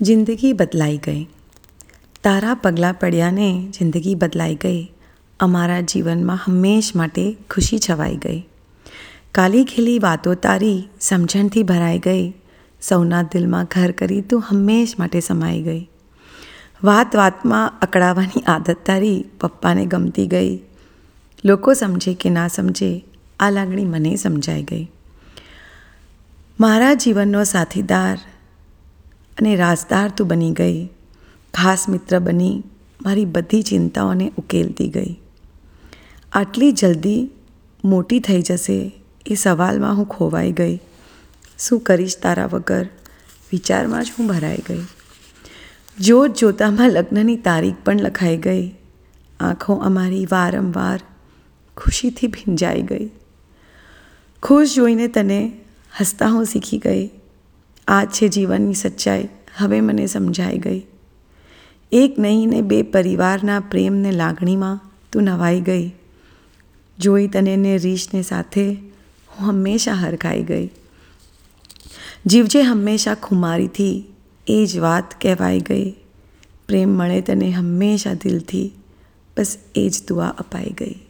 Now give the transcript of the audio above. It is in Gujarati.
જિંદગી બદલાઈ ગઈ. તારા પગલાં પડ્યાને જિંદગી બદલાઈ ગઈ. અમારા જીવનમાં હંમેશ માટે ખુશી છવાઈ ગઈ. કાલી ખીલી વાતો તારી સમજણથી ભરાઈ ગઈ. સૌના દિલમાં ઘર કરી તું હંમેશ માટે સમાઈ ગઈ. વાત વાતમાં અકળાવાની આદત તારી પપ્પાને ગમતી ગઈ. લોકો સમજે કે ના સમજે, આ લાગણી મને સમજાઈ ગઈ. મારા જીવનનો સાથીદાર અને રાજદાર તું બની ગઈ. ખાસ મિત્ર બની મારી બધી ચિંતાઓને ઉકેલતી ગઈ. આટલી જલ્દી મોટી થઈ જશે એ સવાલમાં હું ખોવાઈ ગઈ. શું કરીશ તારા વગર? વિચારમાં જ હું ભરાઈ ગઈ. જોત જોતામાં લગ્નની તારીખ પણ લખાઈ ગઈ. આંખો અમારી વારંવાર ખુશીથી ભીંજાઈ ગઈ. ખુશ જોઈને તને હસતા હું શીખી ગઈ. આ છે જીવનની સચ્ચાઈ. હવે મને સમજાઈ ગઈ. એક નહીં ને બે પરિવારના પ્રેમને લાગણીમાં તું નવાઈ ગઈ. જોઈ તને ને રીશને સાથે હું હંમેશા હરખાઈ ગઈ. જીવજે હંમેશા ખુમારીથી એ જ વાત કહેવાઈ ગઈ. પ્રેમ મળે તને હંમેશા દિલથી. બસ એ જ દુઆ અપાઈ ગઈ.